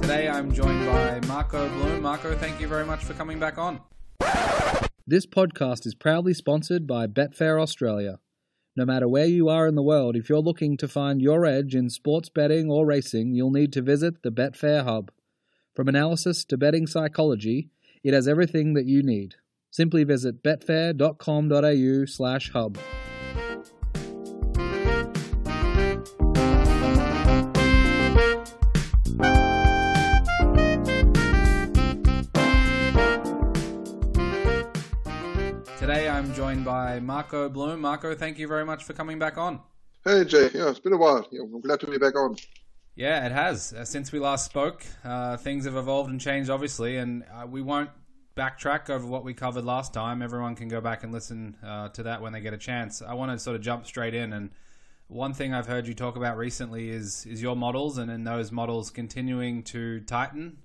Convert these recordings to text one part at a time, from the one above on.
Today I'm joined by Marco Blume. Marco, thank you very much for coming back on. This podcast is proudly sponsored by Betfair Australia. No matter where you are in the world, if you're looking to find your edge in sports betting or racing, you'll need to visit the Betfair Hub. From analysis to betting psychology, it has everything that you need. Simply visit betfair.com.au slash hub. Today I'm joined by Marco Blume. Marco, thank you very much for coming back on. Hey Jay, yeah, it's been a while. Yeah, I'm glad to be back on. Yeah, it has. Uh, since we last spoke, uh, things have evolved and changed, obviously, and uh, we won't backtrack over what we covered last time. Everyone can go back and listen uh, to that when they get a chance. I want to sort of jump straight in, and one thing I've heard you talk about recently is is your models, and in those models continuing to tighten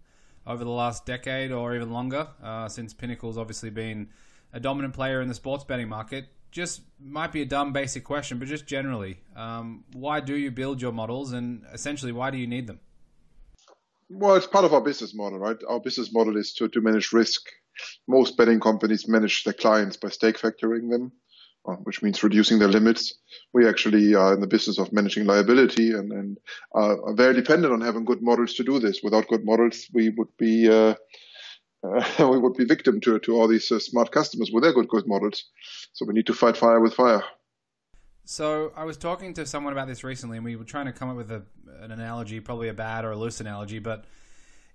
over the last decade or even longer, uh, since Pinnacle's obviously been a dominant player in the sports betting market. Just might be a dumb basic question, but just generally, um, why do you build your models, and essentially, why do you need them? Well, it's part of our business model, right? Our business model is to, to manage risk. Most betting companies manage their clients by stake factoring them, uh, which means reducing their limits. We actually are in the business of managing liability and, and uh, are very dependent on having good models to do this. Without good models, we would be uh, uh, we would be victim to to all these uh, smart customers with their good good models. So we need to fight fire with fire. So I was talking to someone about this recently, and we were trying to come up with a, an analogy, probably a bad or a loose analogy. But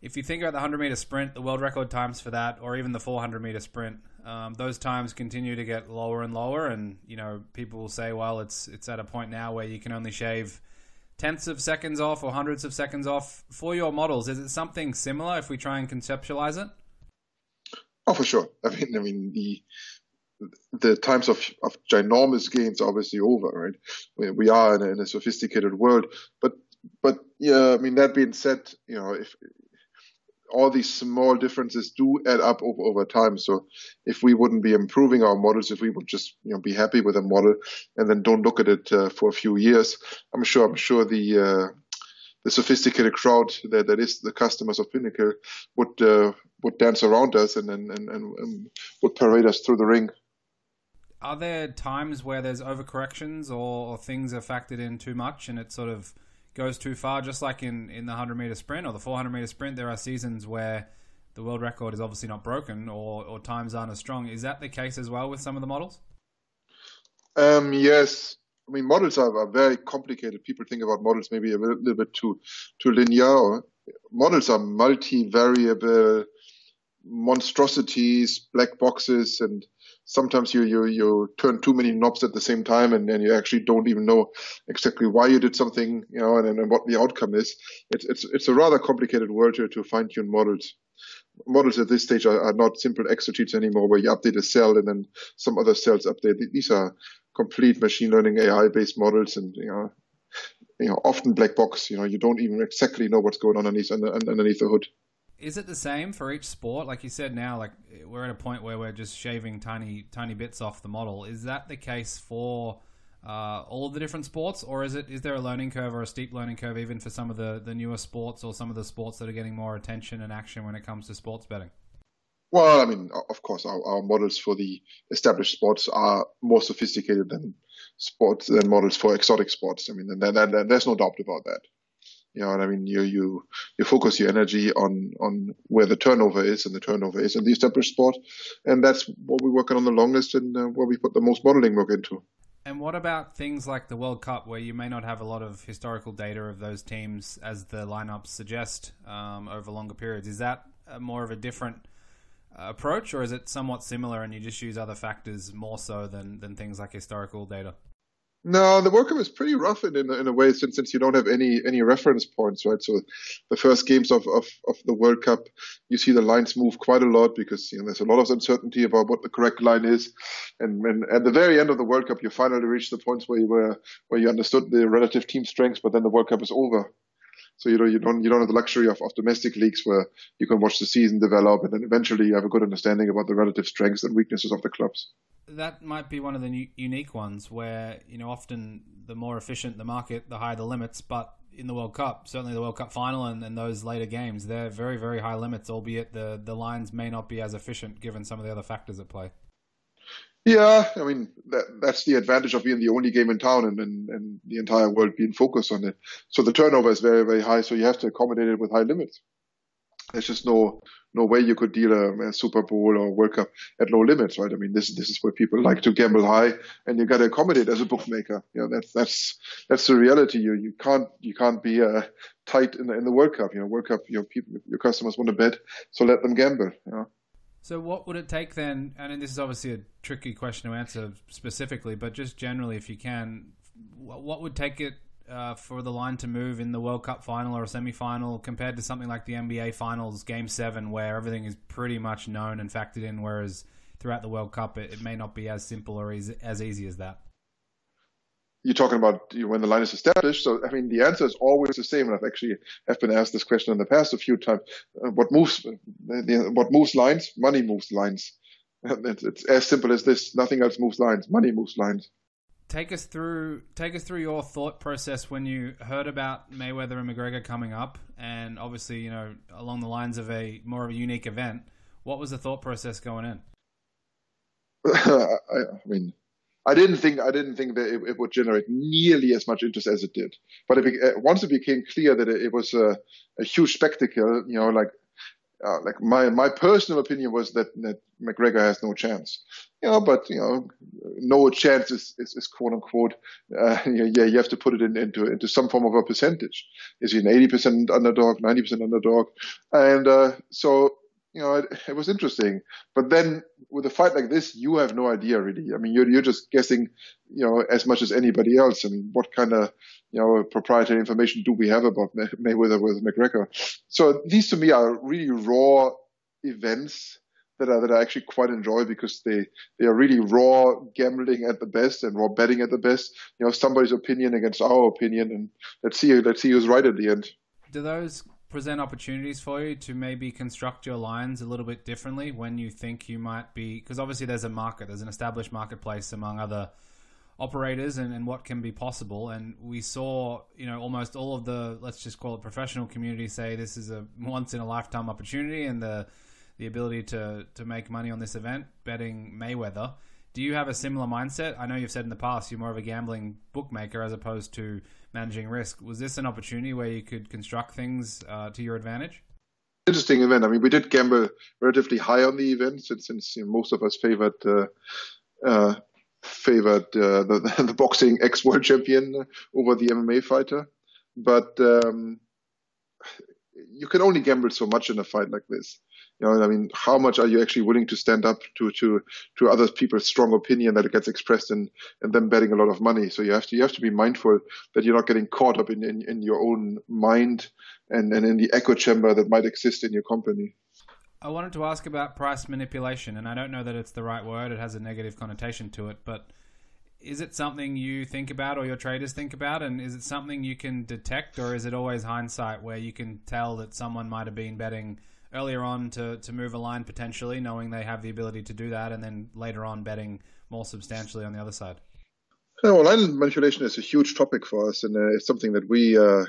if you think about the 100 meter sprint, the world record times for that, or even the 400 meter sprint, um, those times continue to get lower and lower. And you know, people will say, well, it's it's at a point now where you can only shave tenths of seconds off or hundreds of seconds off for your models. Is it something similar if we try and conceptualize it? Oh, for sure. I mean, I mean the the times of, of ginormous gains are obviously over, right? We, we are in a, in a, sophisticated world, but but yeah, I mean that being said, you know, if all these small differences do add up over over time, so if we wouldn't be improving our models, if we would just you know be happy with a model and then don't look at it uh, for a few years, I'm sure I'm sure the uh, the sophisticated crowd that, that is the customers of Pinnacle would uh, would dance around us and, and, and, and would parade us through the ring. Are there times where there's overcorrections or, or, things are factored in too much and it sort of goes too far? Just like in, in the 100 meter sprint or the 400 meter sprint, there are seasons where the world record is obviously not broken or, or times aren't as strong. Is that the case as well with some of the models? Um, yes, I mean, models are, are, very complicated. People think about models maybe a little, little bit too too linear. Models are multi-variable monstrosities, black boxes, and sometimes you you you turn too many knobs at the same time, and then you actually don't even know exactly why you did something, you know, and, and what the outcome is. It's it's it's a rather complicated world to, to fine tune models models at this stage are, are, not simple sheets anymore where you update a cell and then some other cells update. These are complete machine learning AI based models and, you know, you know, often black box, you know, you don't even exactly know what's going on underneath, underneath the hood. Is it the same for each sport? Like you said now, like we're at a point where we're just shaving tiny, tiny bits off the model. Is that the case for uh, all the different sports, or is it is there a learning curve or a steep learning curve even for some of the the newer sports or some of the sports that are getting more attention and action when it comes to sports betting? Well, I mean, of course, our, our models for the established sports are more sophisticated than sports than models for exotic sports. I mean, there's no doubt about that. You know, I mean, you you you focus your energy on on where the turnover is, and the turnover is in the established sport, and that's what we're working on the longest, and uh, where we put the most modeling work into. And what about things like the World Cup, where you may not have a lot of historical data of those teams as the lineups suggest um, over longer periods? Is that more of a different uh, approach, or is it somewhat similar and you just use other factors more so than, than things like historical data? No, the World Cup is pretty rough in, in, in a way since since you don't have any any reference points, right? So the first games of, of, of the World Cup, you see the lines move quite a lot because you know there's a lot of uncertainty about what the correct line is, and when at the very end of the World Cup, you finally reach the points where you were where you understood the relative team strengths, but then the World Cup is over. So you know you don't you don't have the luxury of, of domestic leagues where you can watch the season develop and then eventually you have a good understanding about the relative strengths and weaknesses of the clubs. That might be one of the unique ones where you know often the more efficient the market, the higher the limits. But in the World Cup, certainly the World Cup final and, and those later games, they're very very high limits. Albeit the the lines may not be as efficient given some of the other factors at play. Yeah, I mean that, that's the advantage of being the only game in town and, and, and the entire world being focused on it. So the turnover is very very high. So you have to accommodate it with high limits. There's just no no way you could deal a, a, Super Bowl or World Cup at low limits, right? I mean, this this is where people like to gamble high, and you got to accommodate as a bookmaker. You know, that's that's that's the reality. You you can't you can't be uh, tight in the in the World Cup. You know, World Cup, your people, your customers want to bet, so let them gamble. You know. So, what would it take then? And this is obviously a tricky question to answer specifically, but just generally, if you can, what would take it uh, for the line to move in the World Cup final or a semi final compared to something like the NBA Finals Game 7, where everything is pretty much known and factored in, whereas throughout the World Cup, it, it may not be as simple or as, as easy as that? You're talking about you know, when the line is established. So, I mean, the answer is always the same. And I've actually have been asked this question in the past a few times. Uh, what moves, the, what moves lines? Money moves lines. It's, it's, as simple as this. Nothing else moves lines. Money moves lines. Take us through, take us through your thought process when you heard about Mayweather and McGregor coming up, and obviously, you know, along the lines of a more of a unique event. What was the thought process going in? I, I mean, I didn't think I didn't think that it, it, would generate nearly as much interest as it did. But it, uh, once it became clear that it, it was a, a, huge spectacle, you know, like uh, like my my personal opinion was that, that McGregor has no chance. You know, but you know, no chance is, is, is quote unquote. Uh, yeah, you have to put it in, into into some form of a percentage. Is he an eighty percent underdog, ninety percent underdog? And uh, so you know, it, it, was interesting. But then with a fight like this, you have no idea really. I mean, you're, you're just guessing, you know, as much as anybody else. I mean, what kind of, you know, proprietary information do we have about Mayweather with McGregor? So these to me are really raw events that I, that I actually quite enjoy because they, they are really raw gambling at the best and raw betting at the best. You know, somebody's opinion against our opinion and let's see, let's see who's right at the end. Do those present opportunities for you to maybe construct your lines a little bit differently when you think you might be because obviously there's a market there's an established marketplace among other operators and, and what can be possible. And we saw you know almost all of the let's just call it professional community say this is a once in a lifetime opportunity and the the ability to to make money on this event betting Mayweather do you have a similar mindset I know you've said in the past you're more of a gambling bookmaker as opposed to managing risk. Was this an opportunity where you could construct things uh, to your advantage? Interesting event. I mean, we did gamble relatively high on the event since, since you know, most of us favored uh, uh, favored uh, the, the, boxing ex world champion over the MMA fighter. But um, you can only gamble so much in a fight like this. You know, I mean, how much are you actually willing to stand up to to to other people's strong opinion that it gets expressed in in them betting a lot of money? So you have to you have to be mindful that you're not getting caught up in in, in your own mind and and in the echo chamber that might exist in your company. I wanted to ask about price manipulation, and I don't know that it's the right word. It has a negative connotation to it, but is it something you think about or your traders think about and is it something you can detect or is it always hindsight where you can tell that someone might have been betting earlier on to, to move a line potentially, knowing they have the ability to do that, and then later on betting more substantially on the other side? Yeah, well, line manipulation is a huge topic for us, and uh, it's something that we uh,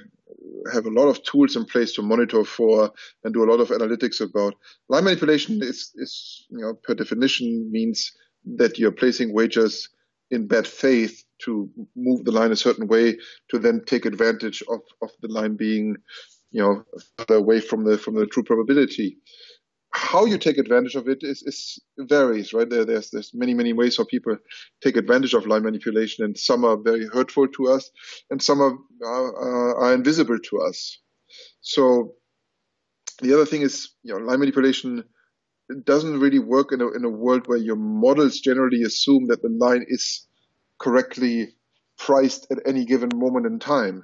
have a lot of tools in place to monitor for and do a lot of analytics about. Line manipulation is, is you know, per definition means that you're placing wagers in bad faith to move the line a certain way to then take advantage of, of the line being you know, further away from the from the true probability. How you take advantage of it is, is varies, right? There, there's there's many many ways how people take advantage of line manipulation, and some are very hurtful to us, and some are are, are invisible to us. So the other thing is, you know, line manipulation doesn't really work in a in a world where your models generally assume that the line is correctly priced at any given moment in time.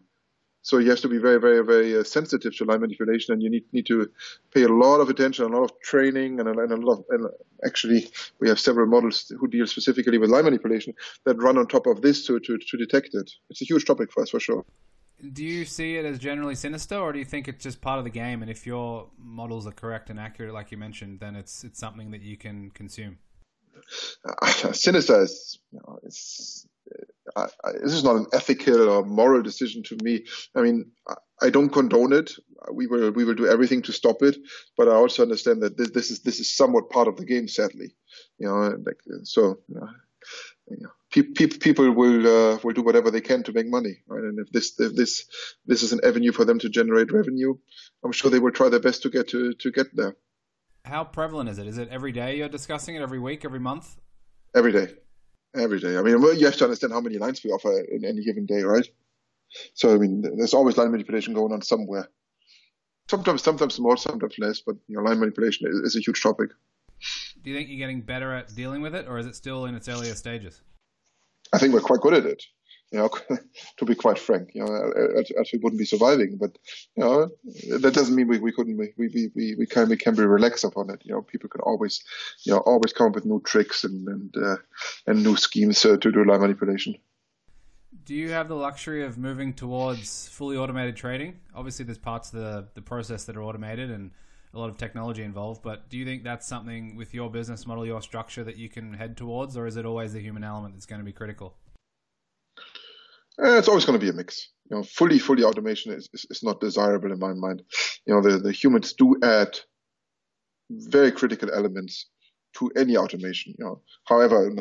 So you have to be very, very, very uh, sensitive to line manipulation, and you need need to pay a lot of attention, a lot of training, and a, and a lot. And actually, we have several models who deal specifically with line manipulation that run on top of this to to, to detect it. It's a huge topic for us for sure. Do you see it as generally sinister, or do you think it's just part of the game? And if your models are correct and accurate, like you mentioned, then it's it's something that you can consume. Uh, sinister is, you know, it's, I, I, this is not an ethical or moral decision to me. I mean, I, I, don't condone it. We will we will do everything to stop it, but I also understand that this, this is this is somewhat part of the game, sadly. You know, like so. You know, people will uh, will do whatever they can to make money, right? And if this if this this is an avenue for them to generate revenue, I'm sure they will try their best to get to to get there. How prevalent is it? Is it every day you're discussing it? Every week? Every month? Every day, every day. I mean, well, you have to understand how many lines we offer in any given day, right? So I mean, there's always line manipulation going on somewhere. Sometimes, sometimes more, sometimes less. But you know, line manipulation is, is a huge topic. Do you think you're getting better at dealing with it, or is it still in its earlier stages? I think we're quite good at it. You know, to be quite frank, you know, we wouldn't be surviving. But you know, that doesn't mean we, we couldn't we we we we can we can be relaxed upon it. You know, people can always you know always come up with new tricks and and uh, and new schemes uh, to do line manipulation. Do you have the luxury of moving towards fully automated trading? Obviously, there's parts of the the process that are automated and a lot of technology involved. But do you think that's something with your business model, your structure, that you can head towards, or is it always the human element that's going to be critical? Uh, it's always going to be a mix. You know, fully, fully automation is, is, is not desirable in my mind. You know, the, the humans do add very critical elements to any automation. You know, however,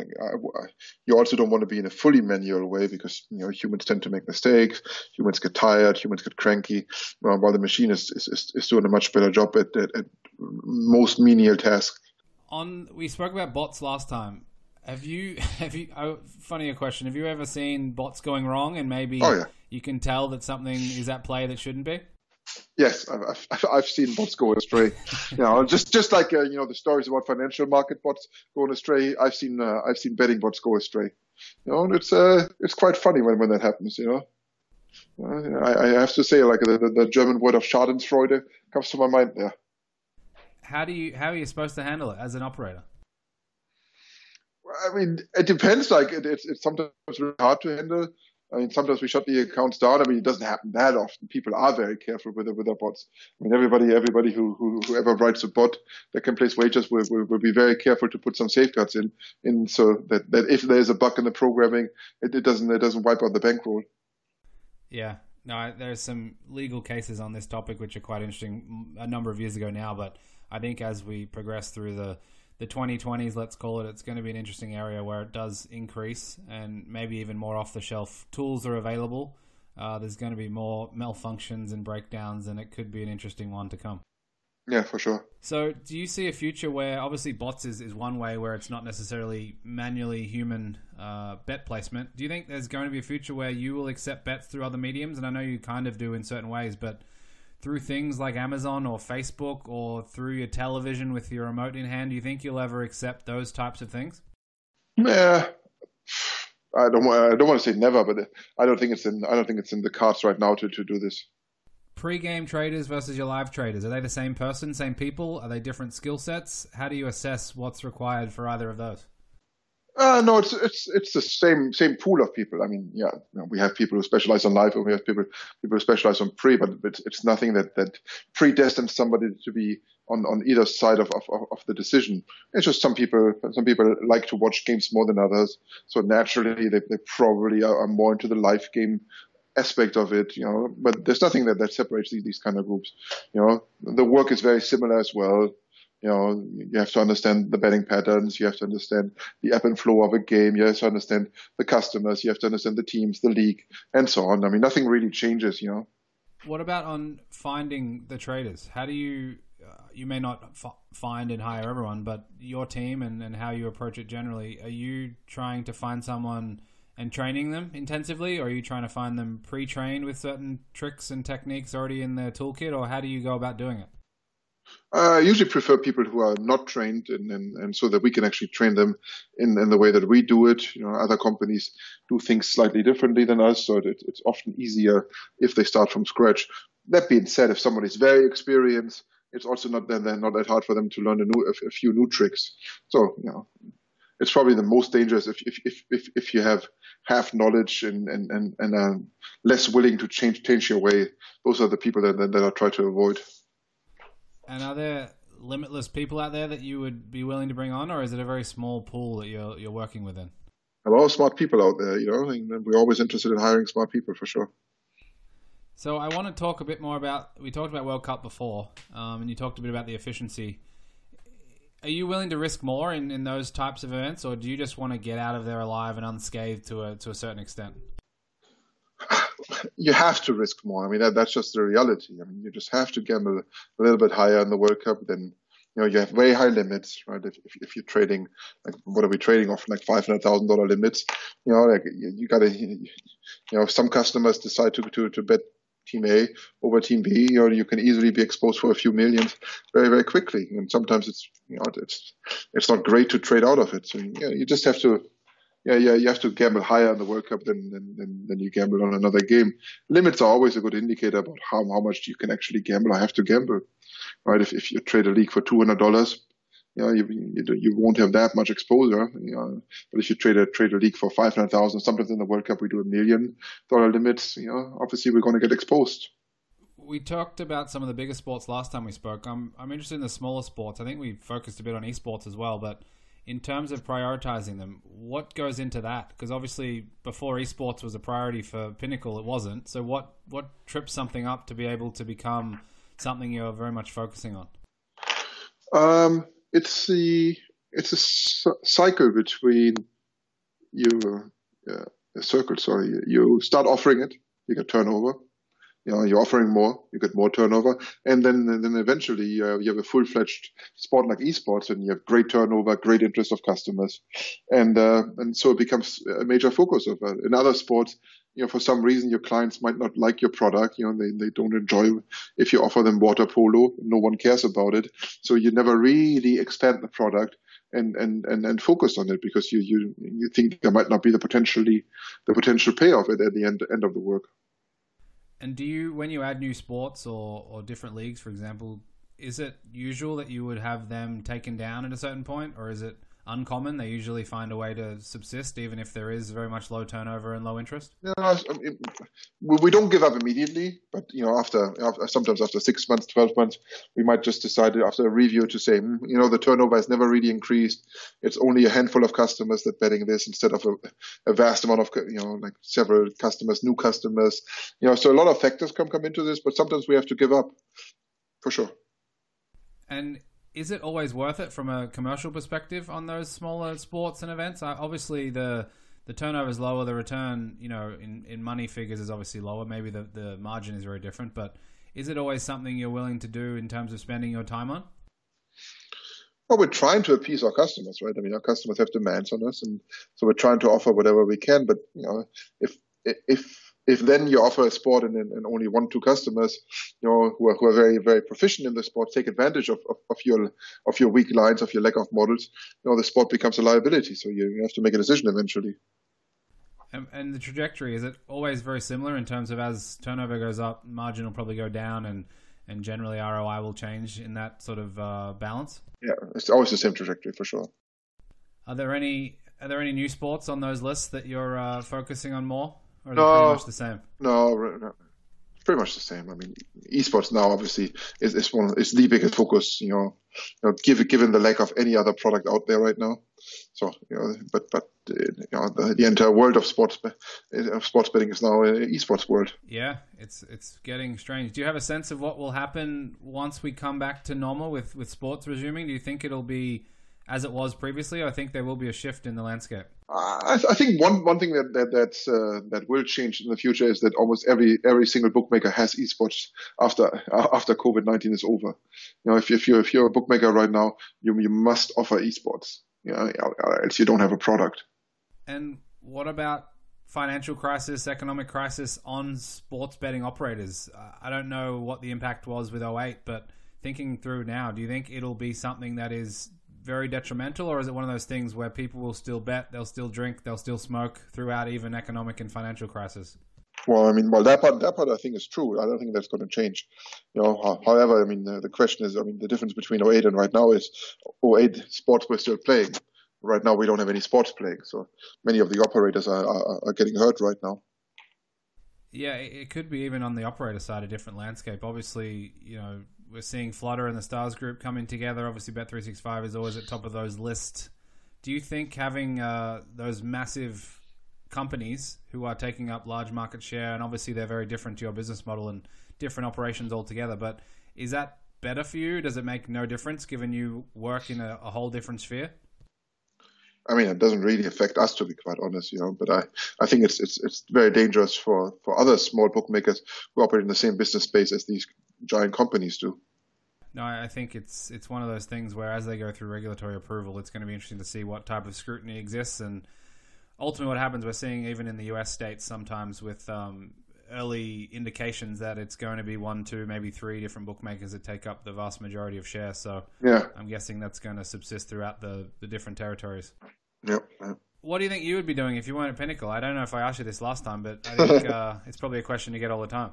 you also don't want to be in a fully manual way because you know humans tend to make mistakes. Humans get tired. Humans get cranky. while the machine is, is, is doing a much better job at, at, at most menial tasks. On we spoke about bots last time. Have you have you? Oh, funny a question. Have you ever seen bots going wrong and maybe oh, yeah. you can tell that something is at play that shouldn't be? Yes, I've, I've seen bots go astray. you know, just just like uh, you know the stories about financial market bots going astray. I've seen uh, I've seen betting bots go astray. You know, and it's uh, it's quite funny when, when that happens. You know, uh, I, I have to say like the, the German word of Schadenfreude comes to my mind there. How do you how are you supposed to handle it as an operator? I mean, it depends. Like it, it's it's sometimes really hard to handle. I mean, sometimes we shut the accounts down. I mean, it doesn't happen that often. People are very careful with with their bots. I mean, everybody, everybody who, who whoever writes a bot that can place wagers will, will, will, be very careful to put some safeguards in, in so that, that if there's a bug in the programming, it, it doesn't it doesn't wipe out the bankroll. Yeah, no, there's some legal cases on this topic which are quite interesting. A number of years ago now, but I think as we progress through the the 2020s, let's call it, it's going to be an interesting area where it does increase and maybe even more off the shelf tools are available. Uh, there's going to be more malfunctions and breakdowns, and it could be an interesting one to come. Yeah, for sure. So, do you see a future where obviously bots is, is one way where it's not necessarily manually human uh, bet placement? Do you think there's going to be a future where you will accept bets through other mediums? And I know you kind of do in certain ways, but through things like Amazon or Facebook or through your television with your remote in hand? Do you think you'll ever accept those types of things? Yeah, I don't. I don't want to say never, but I don't think it's in. I don't think it's in the cards right now to, to do this. Pre-game traders versus your live traders are they the same person, same people? Are they different skill sets? How do you assess what's required for either of those? Uh, no, it's it's it's the same same pool of people. I mean, yeah, you know, we have people who specialize on live, and we have people people who specialize on pre, but it's, it's nothing that that predestines somebody to be on, on either side of, of, of the decision. It's just some people some people like to watch games more than others, so naturally they, they probably are, more into the live game aspect of it, you know. But there's nothing that that separates these, these kind of groups. You know, the work is very similar as well. You know, you have to understand the betting patterns. You have to understand the ebb and flow of a game. You have to understand the customers. You have to understand the teams, the league, and so on. I mean, nothing really changes. You know. What about on finding the traders? How do you? Uh, you may not f- find and hire everyone, but your team and, and how you approach it generally. Are you trying to find someone? and training them intensively, or are you trying to find them pre-trained with certain tricks and techniques already in their toolkit, or how do you go about doing it? I usually prefer people who are not trained and, and, and so that we can actually train them in, in the way that we do it. You know, other companies do things slightly differently than us, so it, it's often easier if they start from scratch. That being said, if somebody is very experienced, it's also not then not that hard for them to learn a, new, a, few new tricks. So, you know, it's probably the most dangerous if if if if, if you have half knowledge and and and, and are less willing to change change your way. Those are the people that that, that I try to avoid. And are there limitless people out there that you would be willing to bring on, or is it a very small pool that you're you're working within? A lot of smart people out there, you know, and we're always interested in hiring smart people for sure. So I want to talk a bit more about. We talked about World Cup before, um, and you talked a bit about the efficiency. Are you willing to risk more in, in those types of events, or do you just want to get out of there alive and unscathed to a to a certain extent? You have to risk more. I mean, that, that's just the reality. I mean, you just have to gamble a little bit higher in the World Cup than you know, you have very high limits, right? If, if, if you're trading, like, what are we trading off? Like $500,000 limits, you know, like you, you gotta, you know, some customers decide to, to, to bet team A over team B, you know, you can easily be exposed for a few millions very, very quickly. And sometimes it's, you know, it's, it's not great to trade out of it. So, you, know, you just have to, yeah, yeah, you have to gamble higher in the World Cup than, than, than, you gamble on another game. Limits are always a good indicator about how, how much you can actually gamble. I have to gamble, right? If, if you trade a league for $200, you know, you, you, you won't have that much exposure. You know, but if you trade a trade a league for five hundred thousand, sometimes in the World Cup we do a million dollar limits. You know, obviously we're going to get exposed. We talked about some of the bigger sports last time we spoke. I'm I'm interested in the smaller sports. I think we focused a bit on esports as well, but in terms of prioritizing them, what goes into that? Because obviously, before esports was a priority for Pinnacle, it wasn't. So, what what trips something up to be able to become something you're very much focusing on? Um, it's the it's a cycle between you uh, a circle. Sorry, you start offering it, you get turnover. You know, you're offering more, you get more turnover, and then and then eventually uh, you have a full-fledged sport like esports, and you have great turnover, great interest of customers, and uh, and so it becomes a major focus of it. In other sports, you know, for some reason your clients might not like your product, you know, they, they don't enjoy if you offer them water polo, no one cares about it. So you never really expand the product and, and, and, and focus on it because you, you, you think there might not be the potentially, the potential payoff at, at the end, end of the work. And do you, when you add new sports or, or different leagues, for example, is it usual that you would have them taken down at a certain point or is it uncommon. They usually find a way to subsist, even if there is very much low turnover and low interest. I mean, we don't give up immediately, but you know, after, after, sometimes after six months, twelve months, we might just decide after a review to say, hmm, you know, the turnover has never really increased. It's only a handful of customers that betting this instead of a, a vast amount of you know, like several customers, new customers. You know, so a lot of factors come come into this, but sometimes we have to give up, for sure. And is it always worth it from a commercial perspective on those smaller sports and events? Uh, obviously, the the turnover is lower, the return, you know, in, in money figures is obviously lower. Maybe the, the margin is very different, but is it always something you're willing to do in terms of spending your time on? Well, we're trying to appease our customers, right? I mean, our customers have demands on us, and so we're trying to offer whatever we can. But you know, if if if then you offer a sport and, and only one two customers, you know, who are, who are very very proficient in the sport, take advantage of, of, of, your of your weak lines, of your lack of models, you know, the sport becomes a liability. So you, you have to make a decision eventually. And, and the trajectory is it always very similar in terms of as turnover goes up, margin will probably go down, and and generally ROI will change in that sort of uh, balance. Yeah, it's always the same trajectory for sure. Are there any are there any new sports on those lists that you're uh, focusing on more? Or no, pretty much the same? No, no, pretty much the same. I mean, esports now obviously is, is one is the biggest focus. You know, you know, given given the lack of any other product out there right now. So you know, but but uh, you know, the, the, entire world of sports of sports betting is now an esports world. Yeah, it's it's getting strange. Do you have a sense of what will happen once we come back to normal with with sports resuming? Do you think it'll be as it was previously? I think there will be a shift in the landscape. I, I think one one thing that that uh, that will change in the future is that almost every every single bookmaker has esports after after COVID nineteen is over. You know, if if you if you're a bookmaker right now, you you must offer esports. You know, else you don't have a product. And what about financial crisis, economic crisis on sports betting operators? Uh, I don't know what the impact was with 08, but thinking through now, do you think it'll be something that is very detrimental, or is it one of those things where people will still bet, they'll still drink, they'll still smoke throughout even economic and financial crisis? Well, I mean, well, that part, that part I think is true. I don't think that's going to change. You know, however, I mean, the, the question is, I mean, the difference between 08 and right now is 08 sports were still playing. right now we don't have any sports playing, so many of the operators are, are, are getting hurt right now. Yeah, it could be even on the operator side a different landscape. Obviously, you know, we're seeing Flutter and the Stars Group coming together. Obviously, Bet365 is always at top of those lists. Do you think having uh, those massive companies who are taking up large market share, and obviously they're very different to your business model and different operations altogether, but is that better for you? Does it make no difference given you work in a, a whole different sphere? I mean, it doesn't really affect us, to be quite honest, you know. But I, I think it's it's it's very dangerous for for other small bookmakers who operate in the same business space as these giant companies do. No, I think it's it's one of those things where as they go through regulatory approval, it's going to be interesting to see what type of scrutiny exists and ultimately what happens. We're seeing even in the U.S. states sometimes with um, early indications that it's going to be one, two, maybe three different bookmakers that take up the vast majority of shares. So yeah, I'm guessing that's going to subsist throughout the, the different territories. Yep. yep. What do you think you would be doing if you weren't at Pinnacle? I don't know if I asked you this last time, but I think uh, it's probably a question you get all the time.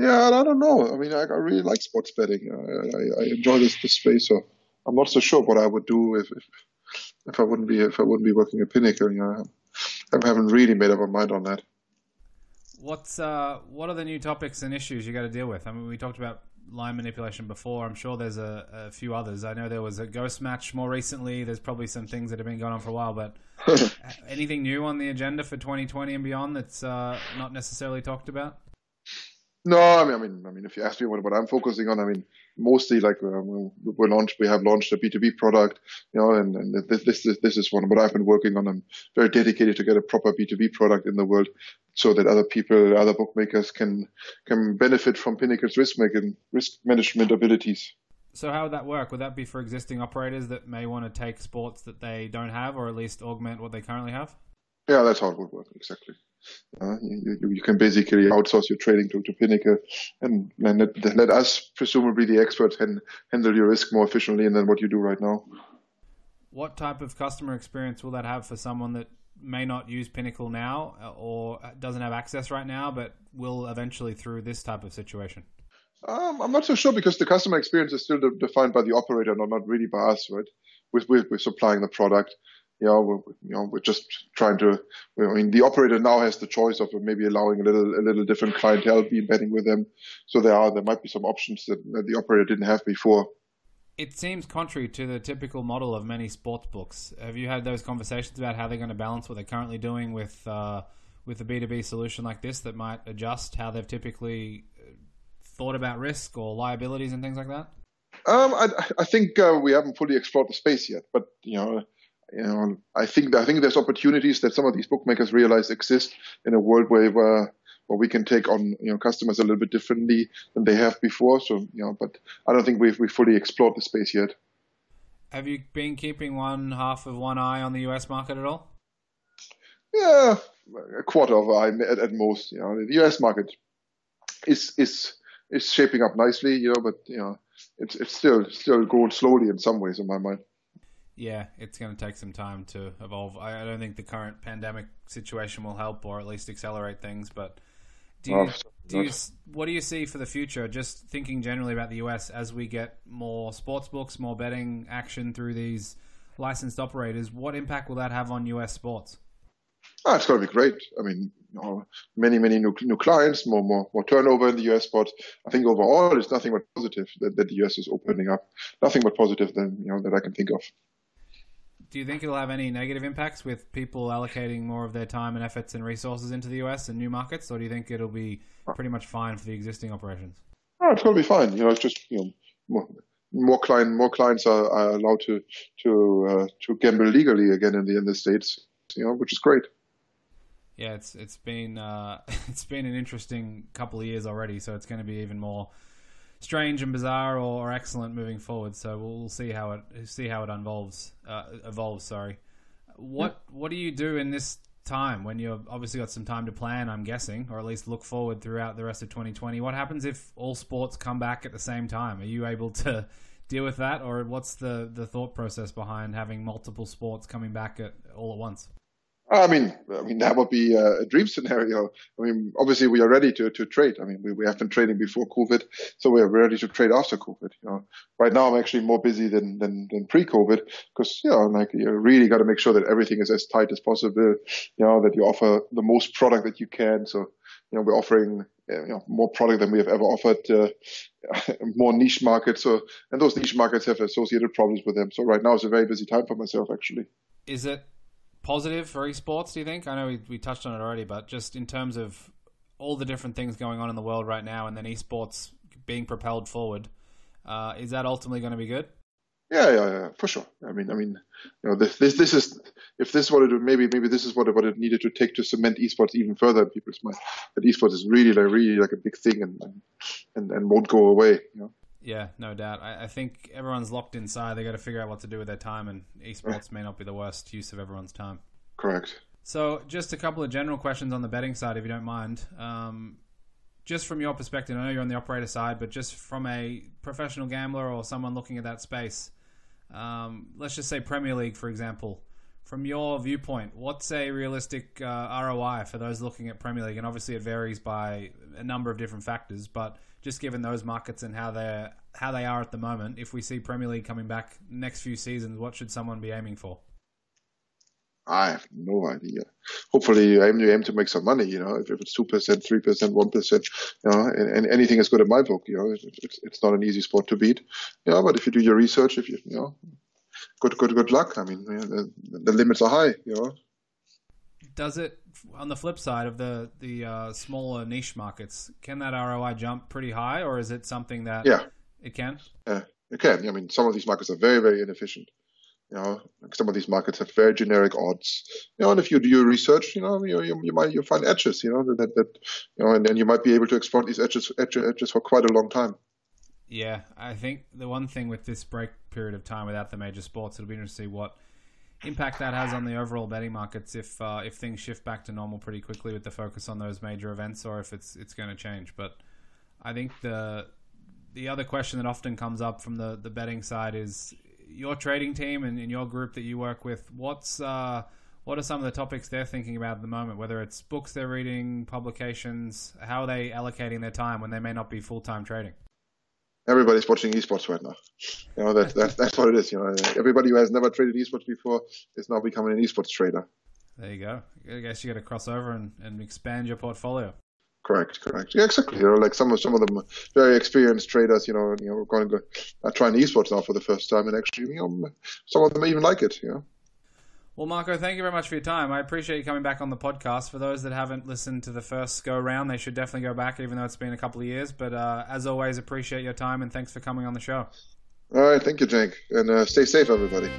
Yeah, I don't know. I mean, I, I really like sports betting. I, I, I, enjoy this, this space, so I'm not so sure what I would do if, if if I wouldn't be if I wouldn't be working at Pinnacle. You know, I haven't really made up my mind on that. What's uh, what are the new topics and issues you got to deal with? I mean, we talked about line manipulation before. I'm sure there's a, a, few others. I know there was a ghost match more recently. There's probably some things that have been going on for a while. But anything new on the agenda for 2020 and beyond that's uh, not necessarily talked about? No, I mean, I mean, I mean, if you ask me what, what I'm focusing on, I mean, mostly like um, we're launched, we have launched a B2B product, you know, and, and this, this, is, this is one what I've been working on. I'm very dedicated to get a proper B2B product in the world so that other people, other bookmakers can, can benefit from Pinnacle's risk making, risk management abilities. So how would that work? Would that be for existing operators that may want to take sports that they don't have or at least augment what they currently have? Yeah, that's how it would work, exactly. Uh, you, you, can basically outsource your trading to, to Pinnacle and, and let, let, us, presumably the experts, and handle your risk more efficiently than what you do right now. What type of customer experience will that have for someone that may not use Pinnacle now uh, or doesn't have access right now, but will eventually through this type of situation? Um, I'm not so sure because the customer experience is still de- defined by the operator, not, not really by us, right? With, with, with supplying the product you know, we're, you know, we're just trying to. I mean, the operator now has the choice of maybe allowing a little, a little different clientele be betting with them. So there are, there might be some options that, that the operator didn't have before. It seems contrary to the typical model of many sports books. Have you had those conversations about how they're going to balance what they're currently doing with uh, with a B two B solution like this that might adjust how they've typically uh, thought about risk or liabilities and things like that? Um, I, I think uh, we haven't fully explored the space yet, but you know, you know, I think I think there's opportunities that some of these bookmakers realize exist in a world where where, where we can take on you know customers a little bit differently than they have before. So you know, but I don't think we've we fully explored the space yet. Have you been keeping one half of one eye on the US market at all? Yeah, a quarter of an eye at, at most. You know, the US market is is is shaping up nicely. You know, but you know, it's it's still still going slowly in some ways in my mind yeah, it's going to take some time to evolve. I, I, don't think the current pandemic situation will help or at least accelerate things. But do you, do you, what do you see for the future? Just thinking generally about the US as we get more sports books, more betting action through these licensed operators, what impact will that have on US sports? Oh, it's going to be great. I mean, you know, many, many new, new clients, more, more, more turnover in the US, but I think overall it's nothing but positive that, that the US is opening up. Nothing but positive than, you know, that I can think of do you think it'll have any negative impacts with people allocating more of their time and efforts and resources into the US and new markets, or do you think it'll be pretty much fine for the existing operations? Oh, it's going to be fine. You know, it's just you know more, more client more clients are, are allowed to to uh, to gamble legally again in the in the states. You know, which is great. Yeah, it's it's been uh, it's been an interesting couple of years already, so it's going to be even more strange and bizarre or, or excellent moving forward. So we'll, see how it see how it evolves. Uh, evolves. Sorry. What yeah. what do you do in this time when you've obviously got some time to plan? I'm guessing, or at least look forward throughout the rest of 2020. What happens if all sports come back at the same time? Are you able to deal with that, or what's the the thought process behind having multiple sports coming back at all at once? I mean, I mean that would be a dream scenario. I mean, obviously we are ready to, to trade. I mean, we, we have been trading before COVID, so we are ready to trade after COVID. You know, right now I'm actually more busy than than, than pre-COVID because you know, like you really got to make sure that everything is as tight as possible. You know, that you offer the most product that you can. So you know, we're offering you know, more product than we have ever offered, uh, more niche markets. So, and those niche markets have associated problems with them. So right now is a very busy time for myself, actually. Is it positive for esports? Do you think? I know we, we touched on it already, but just in terms of all the different things going on in the world right now, and then esports being propelled forward, uh, is that ultimately going to be good? Yeah, yeah, yeah, for sure. I mean, I mean, you know, this this, this is if this is what it maybe maybe this is what it, what it needed to take to cement esports even further in people's minds. That esports is really like really like a big thing and and and won't go away. You know. Yeah, no doubt. I, I think everyone's locked inside. They got to figure out what to do with their time, and esports may not be the worst use of everyone's time. Correct. So, just a couple of general questions on the betting side, if you don't mind. Um, just from your perspective, I know you're on the operator side, but just from a professional gambler or someone looking at that space, um, let's just say Premier League, for example. From your viewpoint, what's a realistic uh, ROI for those looking at Premier League? And obviously, it varies by a number of different factors. But just given those markets and how they how they are at the moment, if we see Premier League coming back next few seasons, what should someone be aiming for? I have no idea. Hopefully, you aim, you aim to make some money. You know, if, it's two percent, three percent, one percent, you know, and, and, anything is good in my book. You know, it's, it's not an easy sport to beat. Know, but if you do your research, if you you know, good good good luck. I mean, the, the limits are high. You know. Does it on the flip side of the the uh, smaller niche markets? Can that ROI jump pretty high, or is it something that yeah it can? Yeah, it can. I mean, some of these markets are very very inefficient. You know, like some of these markets have very generic odds. You know, and if you do your research, you know, you, you, you might you find edges. You know, that that you know, and then you might be able to exploit these edges edges, edges for quite a long time. Yeah, I think the one thing with this break period of time without the major sports, it'll be interesting to see what impact that has on the overall betting markets if uh, if things shift back to normal pretty quickly with the focus on those major events, or if it's it's going to change. But I think the the other question that often comes up from the the betting side is your trading team and, and your group that you work with, what's uh, what are some of the topics they're thinking about at the moment? Whether it's books they're reading, publications, how are they allocating their time when they may not be full time trading? Everybody's watching esports right now. You know that, that that's what it is. You know, everybody who has never traded esports before is now becoming an esports trader. There you go. I guess you got to cross over and, and expand your portfolio. Correct, correct. Yeah, exactly. You know, like some of some of them very experienced traders. You know, you know, going to go uh, trying esports now for the first time, and actually, you know, some of them even like it. You know. Well, Marco, thank you very much for your time. I appreciate you coming back on the podcast. For those that haven't listened to the first go round, they should definitely go back, even though it's been a couple of years. But uh, as always, appreciate your time and thanks for coming on the show. All right, thank you, Jake, and uh, stay safe, everybody.